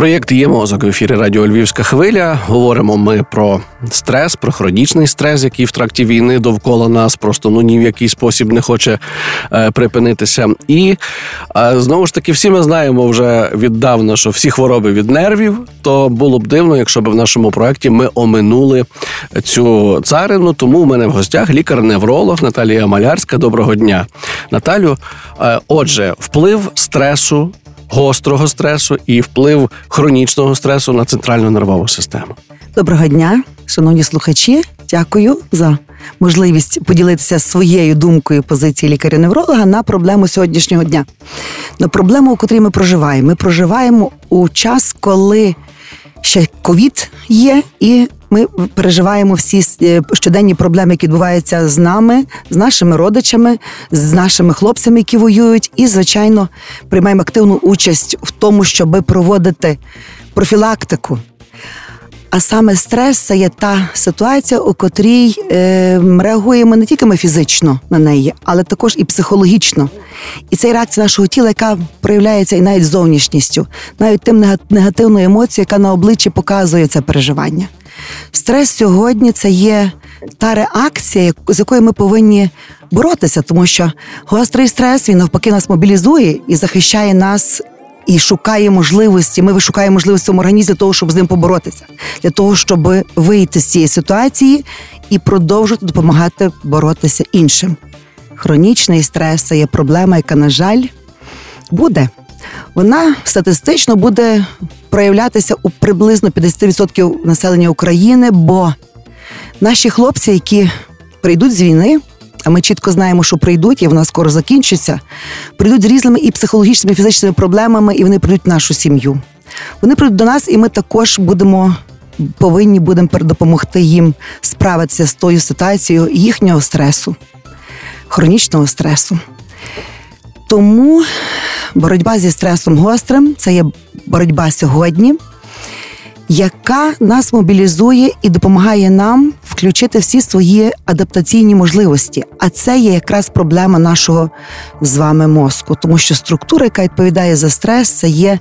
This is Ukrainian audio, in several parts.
Проєкт є мозок в ефірі Радіо Львівська хвиля. Говоримо ми про стрес, про хронічний стрес, який в тракті війни довкола нас просто ну ні в який спосіб не хоче е, припинитися. І е, знову ж таки, всі ми знаємо вже віддавна, що всі хвороби від нервів. То було б дивно, якщо б в нашому проєкті ми оминули цю царину. Тому у мене в гостях лікар-невролог Наталія Малярська. Доброго дня, Наталю. Е, отже, вплив стресу гострого стресу і вплив хронічного стресу на центральну нервову систему. Доброго дня, шановні слухачі. Дякую за можливість поділитися своєю думкою позиції лікаря-невролога на проблему сьогоднішнього дня. На проблему, у котрій ми проживаємо. Ми проживаємо у час, коли ще ковід є, і ми переживаємо всі е, щоденні проблеми, які відбуваються з нами, з нашими родичами, з нашими хлопцями, які воюють, і, звичайно, приймаємо активну участь в тому, щоб проводити профілактику. А саме стрес це є та ситуація, у котрій е, реагуємо не тільки ми фізично на неї, але також і психологічно. І це реакція нашого тіла, яка проявляється і навіть зовнішністю, навіть тим негативною емоцією, яка на обличчі показує це переживання. Стрес сьогодні це є та реакція, з якою ми повинні боротися, тому що гострий стрес він навпаки нас мобілізує і захищає нас. І шукає можливості. Ми вишукаємо можливості в організмі для того, щоб з ним поборотися, для того, щоб вийти з цієї ситуації і продовжити допомагати боротися іншим. Хронічний стрес це є проблема, яка, на жаль, буде. Вона статистично буде проявлятися у приблизно 50% населення України, бо наші хлопці, які прийдуть з війни, а ми чітко знаємо, що прийдуть, і вона скоро закінчиться, прийдуть з різними і психологічними, і фізичними проблемами, і вони прийдуть в нашу сім'ю. Вони прийдуть до нас, і ми також будемо. Повинні будемо допомогти їм справитися з тою ситуацією їхнього стресу, хронічного стресу. Тому боротьба зі стресом гострим це є боротьба сьогодні, яка нас мобілізує і допомагає нам включити всі свої адаптаційні можливості. А це є якраз проблема нашого з вами мозку, тому що структура, яка відповідає за стрес, це є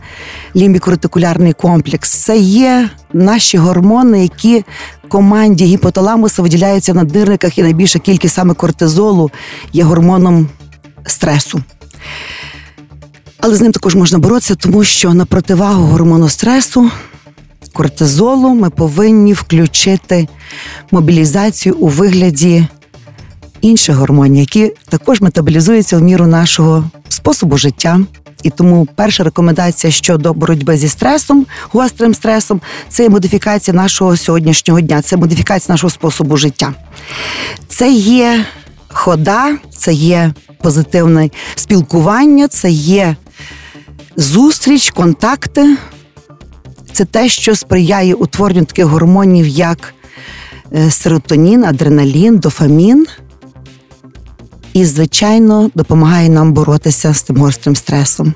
лімбікоретикулярний комплекс, це є наші гормони, які команді гіпоталамуса виділяються на дирниках, і найбільша кількість саме кортизолу є гормоном стресу. Але з ним також можна боротися, тому що на противагу гормону стресу, кортизолу, ми повинні включити мобілізацію у вигляді інших гормонів, які також метаболізуються в міру нашого способу життя. І тому перша рекомендація щодо боротьби зі стресом, гострим стресом, це є модифікація нашого сьогоднішнього дня, це модифікація нашого способу життя. Це є хода, це є позитивне спілкування, це є зустріч, контакти. Це те, що сприяє утворенню таких гормонів, як е, серотонін, адреналін, дофамін. І, звичайно, допомагає нам боротися з тим гострим стресом.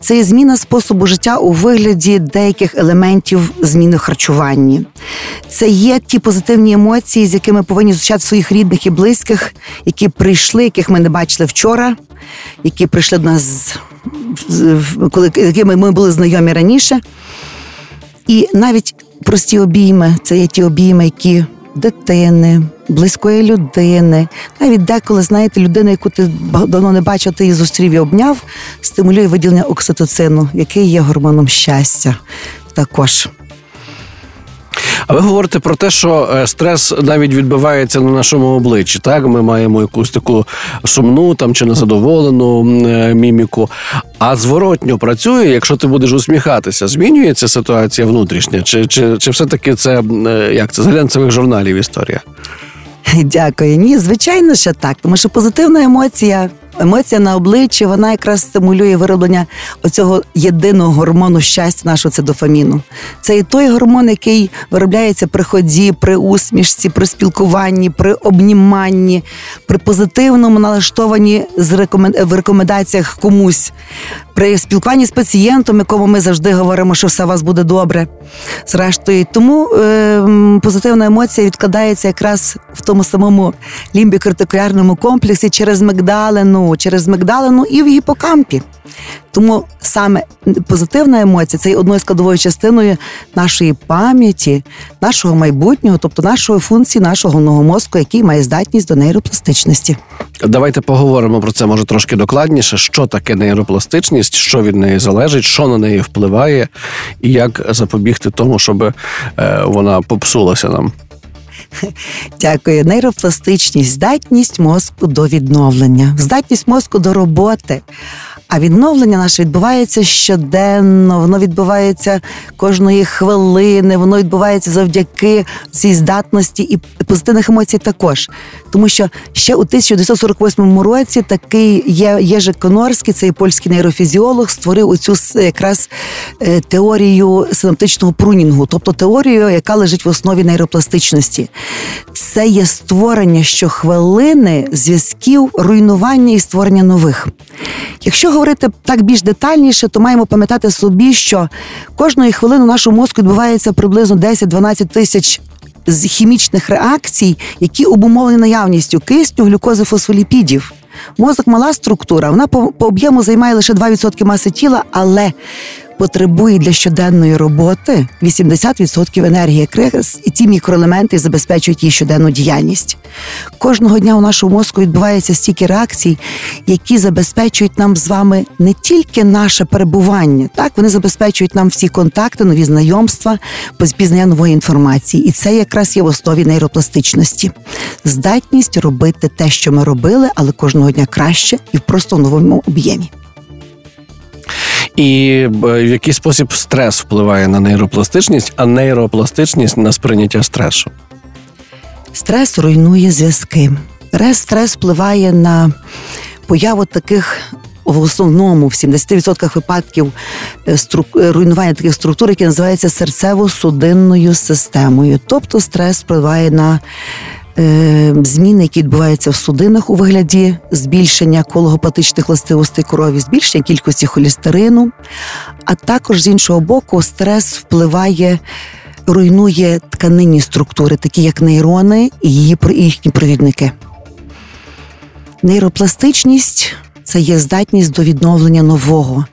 Це є зміна способу життя у вигляді деяких елементів зміни в харчуванні. Це є ті позитивні емоції, з якими повинні зустрічати своїх рідних і близьких, які прийшли, яких ми не бачили вчора, які прийшли до нас, коли якими ми були знайомі раніше. І навіть прості обійми це є ті обійми, які дитини, близької людини, навіть деколи, знаєте, людина, яку ти давно не бачив, ти її зустрів і обняв, стимулює виділення окситоцину, який є гормоном щастя також. А ви говорите про те, що е, стрес навіть відбивається на нашому обличчі. Так, ми маємо якусь таку сумну там чи незадоволену е, міміку. А зворотньо працює, якщо ти будеш усміхатися, змінюється ситуація внутрішня, чи чи, чи все-таки це е, як це з глянцевих журналів історія? Дякую. Ні, звичайно, що так, тому що позитивна емоція Емоція на обличчі вона якраз стимулює вироблення оцього єдиного гормону щастя, нашого це дофаміну. Це і той гормон, який виробляється при ході, при усмішці, при спілкуванні, при обніманні, при позитивному налаштованні в рекомендаціях комусь. При спілкуванні з пацієнтом, якому ми завжди говоримо, що все у вас буде добре. Зрештою, тому е, позитивна емоція відкладається якраз в тому самому лімбікортикулярному комплексі через мигдалину, через мигдалину і в гіпокампі. Тому саме позитивна емоція це є одною складовою частиною нашої пам'яті, нашого майбутнього, тобто нашої функції, нашого головного мозку, який має здатність до нейропластичності. Давайте поговоримо про це може трошки докладніше. Що таке нейропластичність, що від неї залежить, що на неї впливає, і як запобігти тому, щоб е, вона попсулася нам. Дякую. Нейропластичність, здатність мозку до відновлення, здатність мозку до роботи. А відновлення наше відбувається щоденно, воно відбувається кожної хвилини, воно відбувається завдяки цій здатності і позитивних емоцій також. Тому що ще у 1948 році такий Єжик Конорський, цей польський нейрофізіолог, створив оцю якраз е, теорію синаптичного прунінгу, тобто теорію, яка лежить в основі нейропластичності. Це є створення щохвилини зв'язків, руйнування і створення нових. Якщо говорити так більш детальніше, то маємо пам'ятати собі, що кожної хвилини у нашому мозку відбувається приблизно 10-12 тисяч з хімічних реакцій, які обумовлені наявністю кисню, глюкози, фосфоліпідів. Мозок мала структура, вона по, по об'єму займає лише 2% маси тіла, але потребує для щоденної роботи 80% енергії якраз і ті мікроелементи забезпечують її щоденну діяльність. Кожного дня у нашому мозку відбувається стільки реакцій, які забезпечують нам з вами не тільки наше перебування, так вони забезпечують нам всі контакти, нові знайомства, пізнання нової інформації. І це якраз є в основі нейропластичності. Здатність робити те, що ми робили, але кожного дня краще і просто в новому об'ємі. І е, в який спосіб стрес впливає на нейропластичність, а нейропластичність на сприйняття стресу. Стрес руйнує зв'язки. Рес- Стрес впливає на появу таких. В основному в 70% випадків е, стру- е, руйнування таких структур, які називаються серцево-судинною системою. Тобто стрес впливає на зміни, які відбуваються в судинах у вигляді збільшення кологопатичних властивостей крові, збільшення кількості холестерину, а також з іншого боку, стрес впливає руйнує тканинні структури, такі як нейрони і її їхні провідники. Нейропластичність це є здатність до відновлення нового.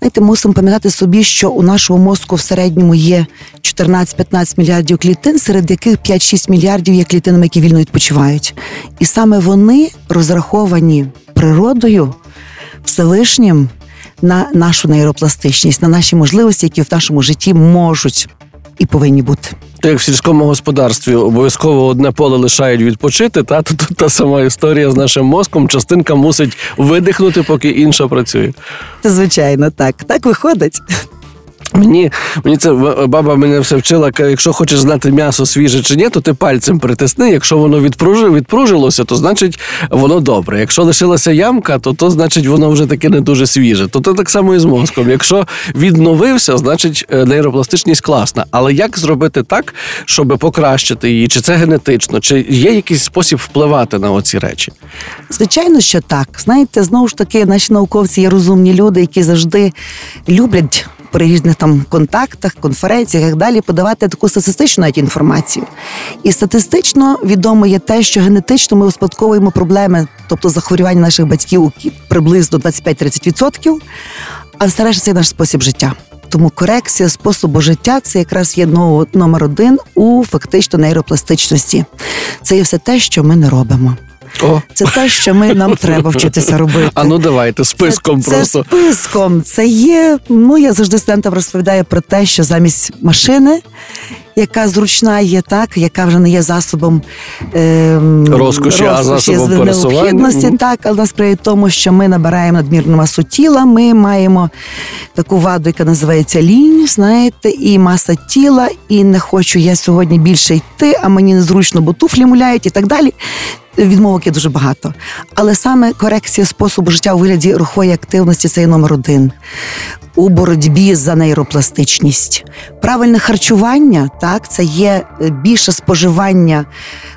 Знаєте, мусимо пам'ятати собі, що у нашому мозку в середньому є 14-15 мільярдів клітин, серед яких 5-6 мільярдів є клітинами, які вільно відпочивають. І саме вони розраховані природою, Всевишнім на нашу нейропластичність, на наші можливості, які в нашому житті можуть і повинні бути. То як в сільському господарстві обов'язково одне поле лишають відпочити, та тут та сама історія з нашим мозком. Частинка мусить видихнути, поки інша працює. Звичайно так. Так виходить. Мені мені це баба мене все вчила. Якщо хочеш знати м'ясо свіже чи ні, то ти пальцем притисни. Якщо воно відпружи, відпружилося, то значить воно добре. Якщо лишилася ямка, то то значить воно вже таке не дуже свіже. То то так само і з мозком. Якщо відновився, значить е, нейропластичність класна. Але як зробити так, щоб покращити її? Чи це генетично, чи є якийсь спосіб впливати на оці речі? Звичайно, що так. Знаєте, знову ж таки, наші науковці є розумні люди, які завжди люблять при різних там контактах, конференціях і так далі подавати таку статистичну навіть інформацію. І статистично відомо є те, що генетично ми успадковуємо проблеми, тобто захворювання наших батьків приблизно 25-30%, а все решта це наш спосіб життя. Тому корекція способу життя це якраз є но- номер один у фактично нейропластичності. Це є все те, що ми не робимо. О, Це те, що ми нам треба вчитися робити. а ну давайте списком це, просто. Це списком. Це є. Ну я завжди студентам розповідаю про те, що замість машини, яка зручна є, так, яка вже не є засобом ем, Розкоші, а засобом пересування. необхідності, так, але насправді тому, що ми набираємо надмірну масу тіла, ми маємо таку ваду, яка називається лінь, знаєте, і маса тіла, і не хочу я сьогодні більше йти, а мені незручно, бо туфлі муляють і так далі. Відмовок є дуже багато. Але саме корекція способу життя у вигляді рухової активності це є номер один. У боротьбі за нейропластичність. Правильне харчування, так. Так, це є е, більше споживання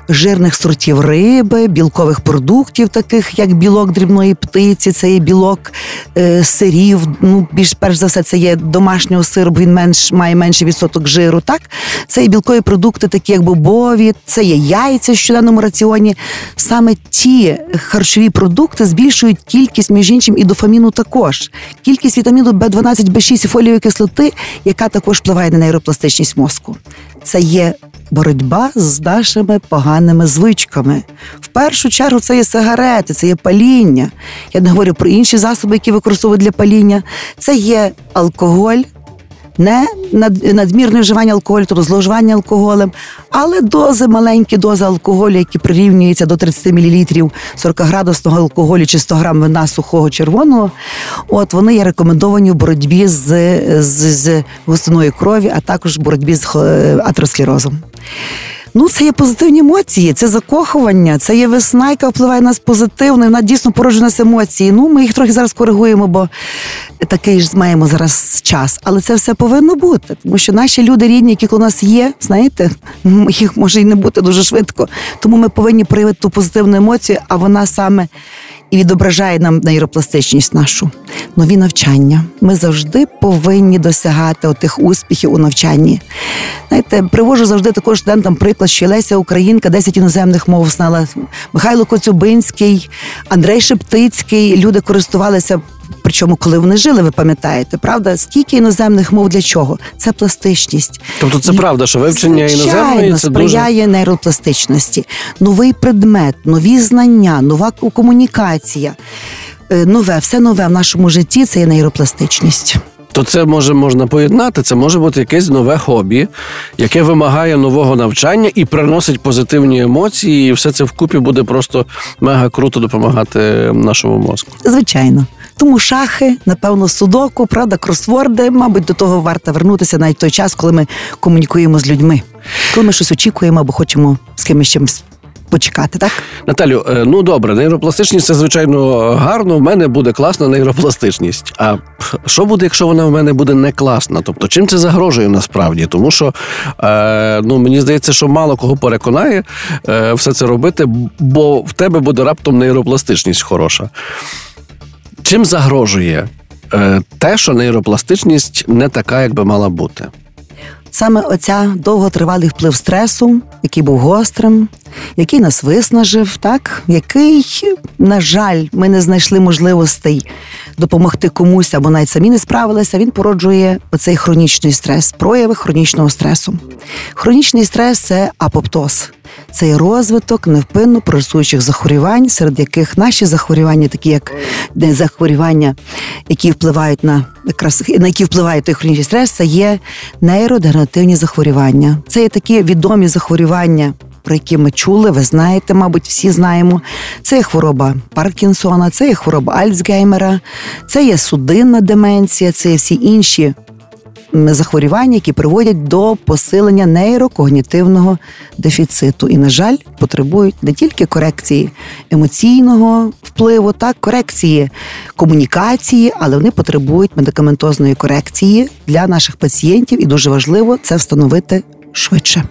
жирних сортів риби, білкових продуктів, таких як білок дрібної птиці, це є білок е, сирів. Ну, більш перш за все, це є домашнього сиру, він менш має менший відсоток жиру. Так, це є білкові продукти, такі як бобові, це є яйця в щоденному раціоні. Саме ті харчові продукти збільшують кількість, між іншим, і дофаміну також. Кількість вітаміну В12, В6 і фолієвої кислоти, яка також впливає на нейропластичність мозку. Це є боротьба з нашими поганими звичками. В першу чергу це є сигарети, це є паління. Я не говорю про інші засоби, які використовують для паління. Це є алкоголь, не над- надмірне вживання алкоголю, тобто зловживання алкоголем, але дози, маленькі дози алкоголю, які прирівнюються до 30 мл 40-градусного алкоголю чи 100 грам вина сухого червоного, от вони є рекомендовані в боротьбі з, з, з густиною крові, а також в боротьбі з хо- атеросклерозом. Ну, це є позитивні емоції, це закохування, це є весна, яка впливає на нас позитивно, і вона дійсно породжує нас емоції. Ну, ми їх трохи зараз коригуємо, бо такий ж маємо зараз час. Але це все повинно бути, тому що наші люди рідні, які у нас є, знаєте, їх може і не бути дуже швидко. Тому ми повинні проявити ту позитивну емоцію, а вона саме і відображає нам нейропластичність нашу. Нові навчання. Ми завжди повинні досягати отих успіхів у навчанні. Знаєте, привожу завжди також студентам приклад, що Леся Українка 10 іноземних мов знала. Михайло Коцюбинський, Андрей Шептицький. Люди користувалися. Причому, коли вони жили, ви пам'ятаєте, правда? Скільки іноземних мов для чого? Це пластичність. Тобто це І, правда, що вивчення іноземної це дуже сприяє нейропластичності. Новий предмет, нові знання, нова комунікація. Е, Нове, все нове в нашому житті це є нейропластичність. То це може можна поєднати. Це може бути якесь нове хобі, яке вимагає нового навчання і приносить позитивні емоції, і все це вкупі буде просто мега круто допомагати нашому мозку. Звичайно. Тому шахи, напевно, судоку, правда, кросворди, мабуть, до того варто вернутися навіть в той час, коли ми комунікуємо з людьми, коли ми щось очікуємо або хочемо з кимось чимось почекати, так? Наталю, е, ну добре, нейропластичність це звичайно гарно. В мене буде класна нейропластичність. А що буде, якщо вона в мене буде не класна? Тобто, чим це загрожує насправді? Тому що е, ну мені здається, що мало кого переконає е, все це робити, бо в тебе буде раптом нейропластичність хороша. Чим загрожує е, те, що нейропластичність не така, як би мала бути? Саме оця довготривалий вплив стресу, який був гострим, який нас виснажив, так який, на жаль, ми не знайшли можливостей допомогти комусь або навіть самі не справилися. Він породжує оцей хронічний стрес, прояви хронічного стресу. Хронічний стрес це апоптоз. Це розвиток невпинно прогресуючих захворювань, серед яких наші захворювання, такі як захворювання, які впливають на якраз на які впливає той хронічний стрес, це є нейродегенеративні захворювання. Це є такі відомі захворювання. Про які ми чули, ви знаєте, мабуть, всі знаємо. Це є хвороба Паркінсона, це є хвороба Альцгеймера, це є судинна деменція, це є всі інші захворювання, які приводять до посилення нейрокогнітивного дефіциту. І, на жаль, потребують не тільки корекції емоційного впливу, так корекції комунікації, але вони потребують медикаментозної корекції для наших пацієнтів, і дуже важливо це встановити швидше.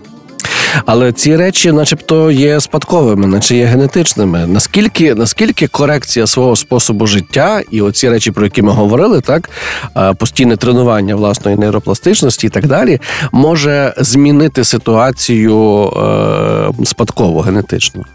Але ці речі, начебто, є спадковими, наче є генетичними. Наскільки наскільки корекція свого способу життя і оці речі, про які ми говорили, так постійне тренування власної нейропластичності і так далі, може змінити ситуацію е, спадково генетично?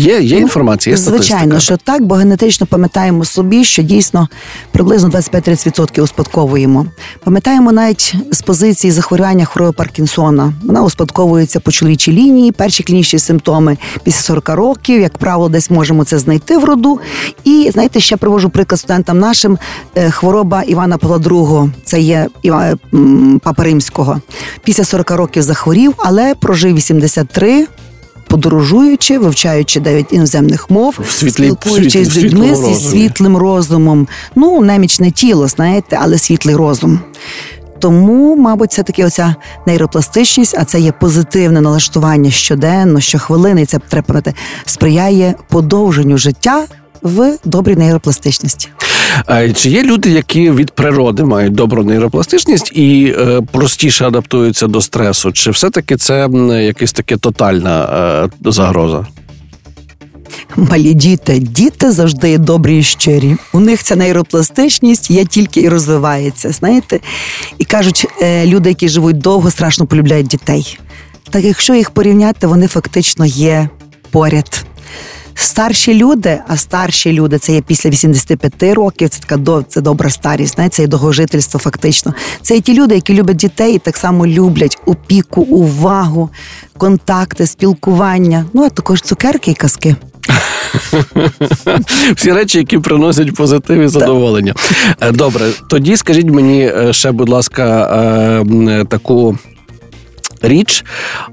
Є, є інформація, є статистика. Звичайно, що так, бо генетично пам'ятаємо собі, що дійсно приблизно 25-30% успадковуємо. Пам'ятаємо навіть з позиції захворювання хвороби Паркінсона. Вона успадковується по чоловічій лінії. Перші клінічні симптоми після 40 років, як правило, десь можемо це знайти в роду. І знаєте, ще привожу приклад студентам нашим. е, Хвороба Івана Павла II, це є Папа Римського. Після 40 років захворів, але прожив 83, подорожуючи, вивчаючи дев'ять іноземних мов, світлі- спілкуючись світлі, з людьми зі світлим розумом. Ну, немічне тіло, знаєте, але світлий розум. Тому, мабуть, це таки оця нейропластичність, а це є позитивне налаштування щоденно, щохвилини, і це треба пам'ятати, сприяє подовженню життя в добрій нейропластичності. Чи є люди, які від природи мають добру нейропластичність і е, простіше адаптуються до стресу? Чи все-таки це якась таке тотальна е, загроза? Малі діти, діти завжди добрі і щирі. У них ця нейропластичність є тільки і розвивається. Знаєте, і кажуть, е, люди, які живуть довго, страшно полюбляють дітей. Так якщо їх порівняти, вони фактично є поряд. Старші люди, а старші люди це є після 85 років. Це така до це добра старість. знаєте, це є довгожительство. Фактично, це є ті люди, які люблять дітей і так само люблять опіку, увагу, контакти, спілкування. Ну а також цукерки і казки. Всі речі, які приносять позитив і задоволення. Е, Добре, тоді скажіть мені е, ще, будь ласка, е, таку. Річ,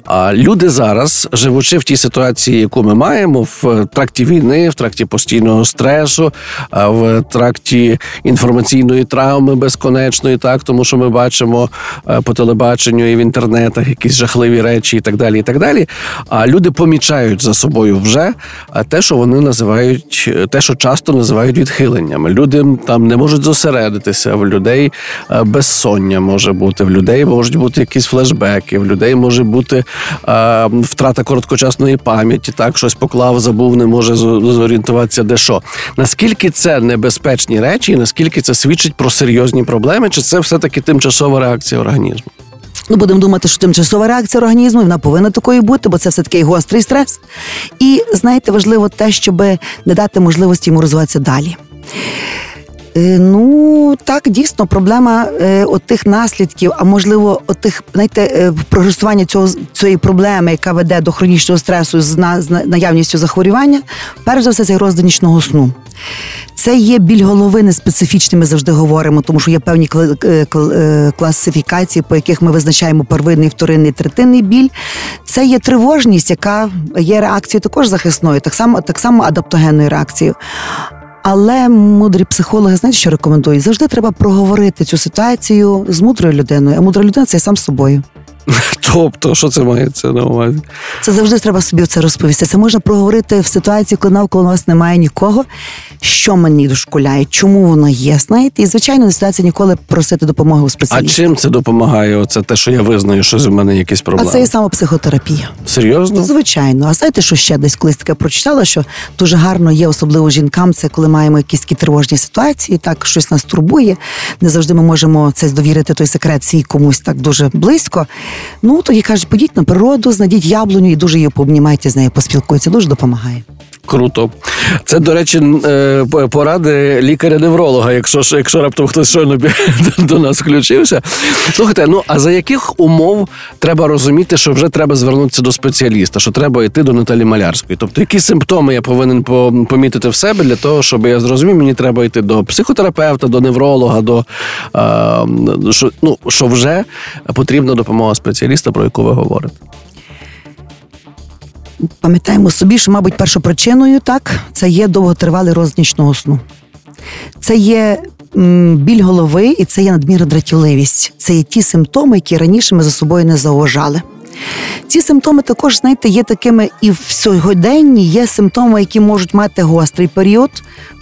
а люди зараз, живучи в тій ситуації, яку ми маємо, в тракті війни, в тракті постійного стресу, в тракті інформаційної травми безконечної, так тому що ми бачимо е, по телебаченню і в інтернетах якісь жахливі речі, і так далі. І так далі. А люди помічають за собою вже е, те, що вони називають, е, те, що часто називають відхиленнями. Люди там не можуть зосередитися, в людей безсоння може бути, в людей можуть бути якісь флешбеки, в людей може бути е, втрата короткочасної пам'яті, так щось поклав, забув, не може зорієнтуватися, де що. Наскільки це небезпечні речі, і наскільки це свідчить про серйозні проблеми, чи це все-таки тимчасова реакція організму? Ну, будемо думати, що тимчасова реакція організму, і вона повинна такою бути, бо це все таки гострий стрес. І знаєте, важливо те, щоб не дати можливості йому розвиватися далі. Е, Ну так дійсно проблема е, от тих наслідків, а можливо, от тих, знаєте, е, прогресування цього цієї проблеми, яка веде до хронічного стресу з, на, з наявністю захворювання, перш за все, це розлади нічного сну. Це є біль голови неспецифічний, ми завжди говоримо, тому що є певні кла- кл- класифікації, по яких ми визначаємо первинний, вторинний, третинний біль. Це є тривожність, яка є реакцією також захисною, так само, так само адаптогенною реакцією. Але мудрі психологи, знаєте, що рекомендують? Завжди треба проговорити цю ситуацію з мудрою людиною. А мудра людина це сам з собою. Тобто, що це мається на увазі? Це завжди треба собі це розповісти. Це можна проговорити в ситуації, коли навколо вас немає нікого, що мені дошкуляє, чому воно є. Знаєте, і звичайно, на ситуації ніколи просити допомоги у А чим це допомагає? Оце те, що я визнаю, що з мене якісь А це є саме психотерапія. Серйозно? Звичайно, а знаєте, що ще десь колись таке прочитала, що дуже гарно є, особливо жінкам, це коли маємо якісь такі тривожні ситуації, так щось нас турбує. Не завжди ми можемо це довірити той секрет свій комусь так дуже близько. Ну тоді кажуть, подіть на природу, знайдіть яблуню і дуже її пообнімайте з нею, поспілкуйтеся, дуже допомагає. Круто. Це, до речі, е, поради лікаря-невролога, якщо ж- якщо раптом хтось щойно до нас включився. Слухайте, ну а за яких умов треба розуміти, що вже треба звернутися до спеціаліста, що треба йти до Наталі Малярської? Тобто, які симптоми я повинен по- помітити в себе для того, щоб я зрозумів, мені треба йти до психотерапевта, до невролога, до е, що, ну, що вже потрібна допомога спеціаліста, про яку ви говорите. Пам'ятаємо собі, що, мабуть, першопричиною так це є довготривалий розлад нічного сну. Це є біль голови і це є надмірна дратівливість. Це є ті симптоми, які раніше ми за собою не зауважали. Ці симптоми також, знаєте, є такими і в сьогоденні є симптоми, які можуть мати гострий період,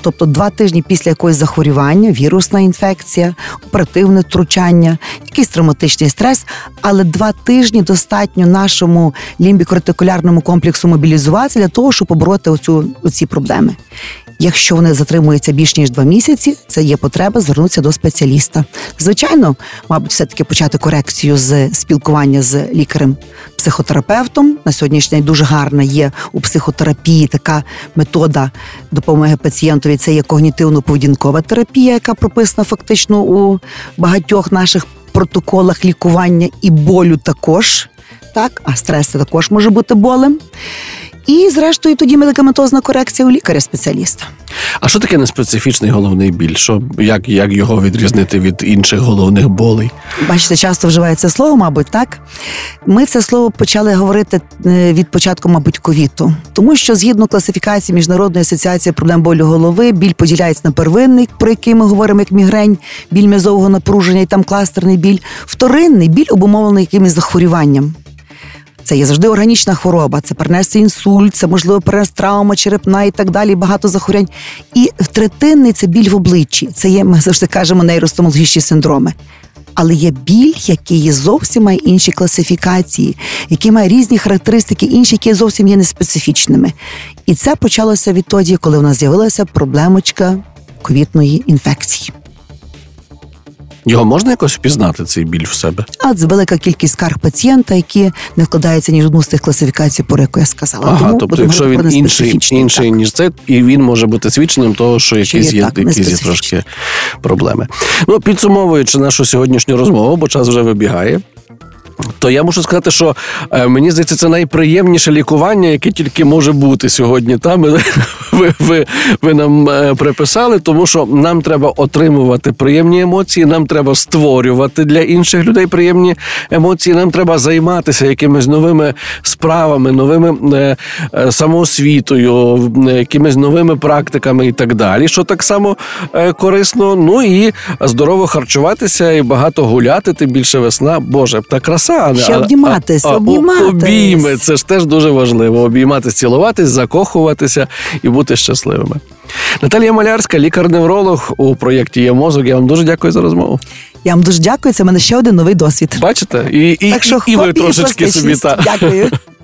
тобто два тижні після якогось захворювання, вірусна інфекція, оперативне втручання, якийсь травматичний стрес. Але два тижні достатньо нашому лімбікортикулярному комплексу мобілізуватися для того, щоб побороти оцю, оці проблеми. Якщо вони затримуються більш ніж два місяці, це є потреба звернутися до спеціаліста. Звичайно, мабуть, все таки почати корекцію з спілкування з лікарем-психотерапевтом. На сьогоднішній день дуже гарна є у психотерапії така метода допомоги пацієнтові. Це є когнітивно-поведінкова терапія, яка прописана фактично у багатьох наших протоколах лікування і болю також. Так, а стрес також може бути болем. І, зрештою, тоді медикаментозна корекція у лікаря-спеціаліста. А що таке неспецифічний головний біль? Що як, як його відрізнити від інших головних болей? Бачите, часто вживається слово, мабуть, так. Ми це слово почали говорити е, від початку, мабуть, ковіту. Тому що згідно класифікації Міжнародної асоціації проблем болю голови, біль поділяється на первинний, про який ми говоримо як мігрень, біль м'язового напруження і там кластерний біль. Вторинний біль обумовлений якимось захворюванням. Це є завжди органічна хвороба, це перенести інсульт, це можливо перенести травма, черепна і так далі, багато захворювань. І третинний це біль в обличчі. Це є, ми завжди кажемо, нейростоматологічні синдроми. Але є біль, який є зовсім має інші класифікації, який має різні характеристики, інші, які зовсім є неспецифічними. І це почалося відтоді, коли в нас з'явилася проблемочка ковідної інфекції. Його можна якось впізнати, цей біль в себе? А це велика кількість скарг пацієнта, які не вкладаються ні в одну з тих класифікацій, про яку я сказала. Ага, Тому тобто, якщо він інший, інший так. ніж це, і він може бути свідченням того, що якісь є є, так, якісь є трошки проблеми. Ну, підсумовуючи нашу сьогоднішню розмову, бо час вже вибігає. То я мушу сказати, що е, мені здається, це найприємніше лікування, яке тільки може бути сьогодні. Там ви, ви, ви, нам е, приписали, тому що нам треба отримувати приємні емоції, нам треба створювати для інших людей приємні емоції. Нам треба займатися якимись новими справами, новими е, самоосвітою, якимись новими практиками і так далі. Що так само корисно. Ну і здорово харчуватися і багато гуляти, тим більше весна. Боже, та краса. А Ще обніматися, а. Обійми, це ж теж дуже важливо. Обійматися, цілуватись, закохуватися і бути щасливими. Наталія Малярська, лікар-невролог у проєкті Є мозок. Я вам дуже дякую за розмову. Я вам дуже дякую. Це в мене ще один новий досвід. Бачите? І, і, так що і ви трошечки собі та. Дякую.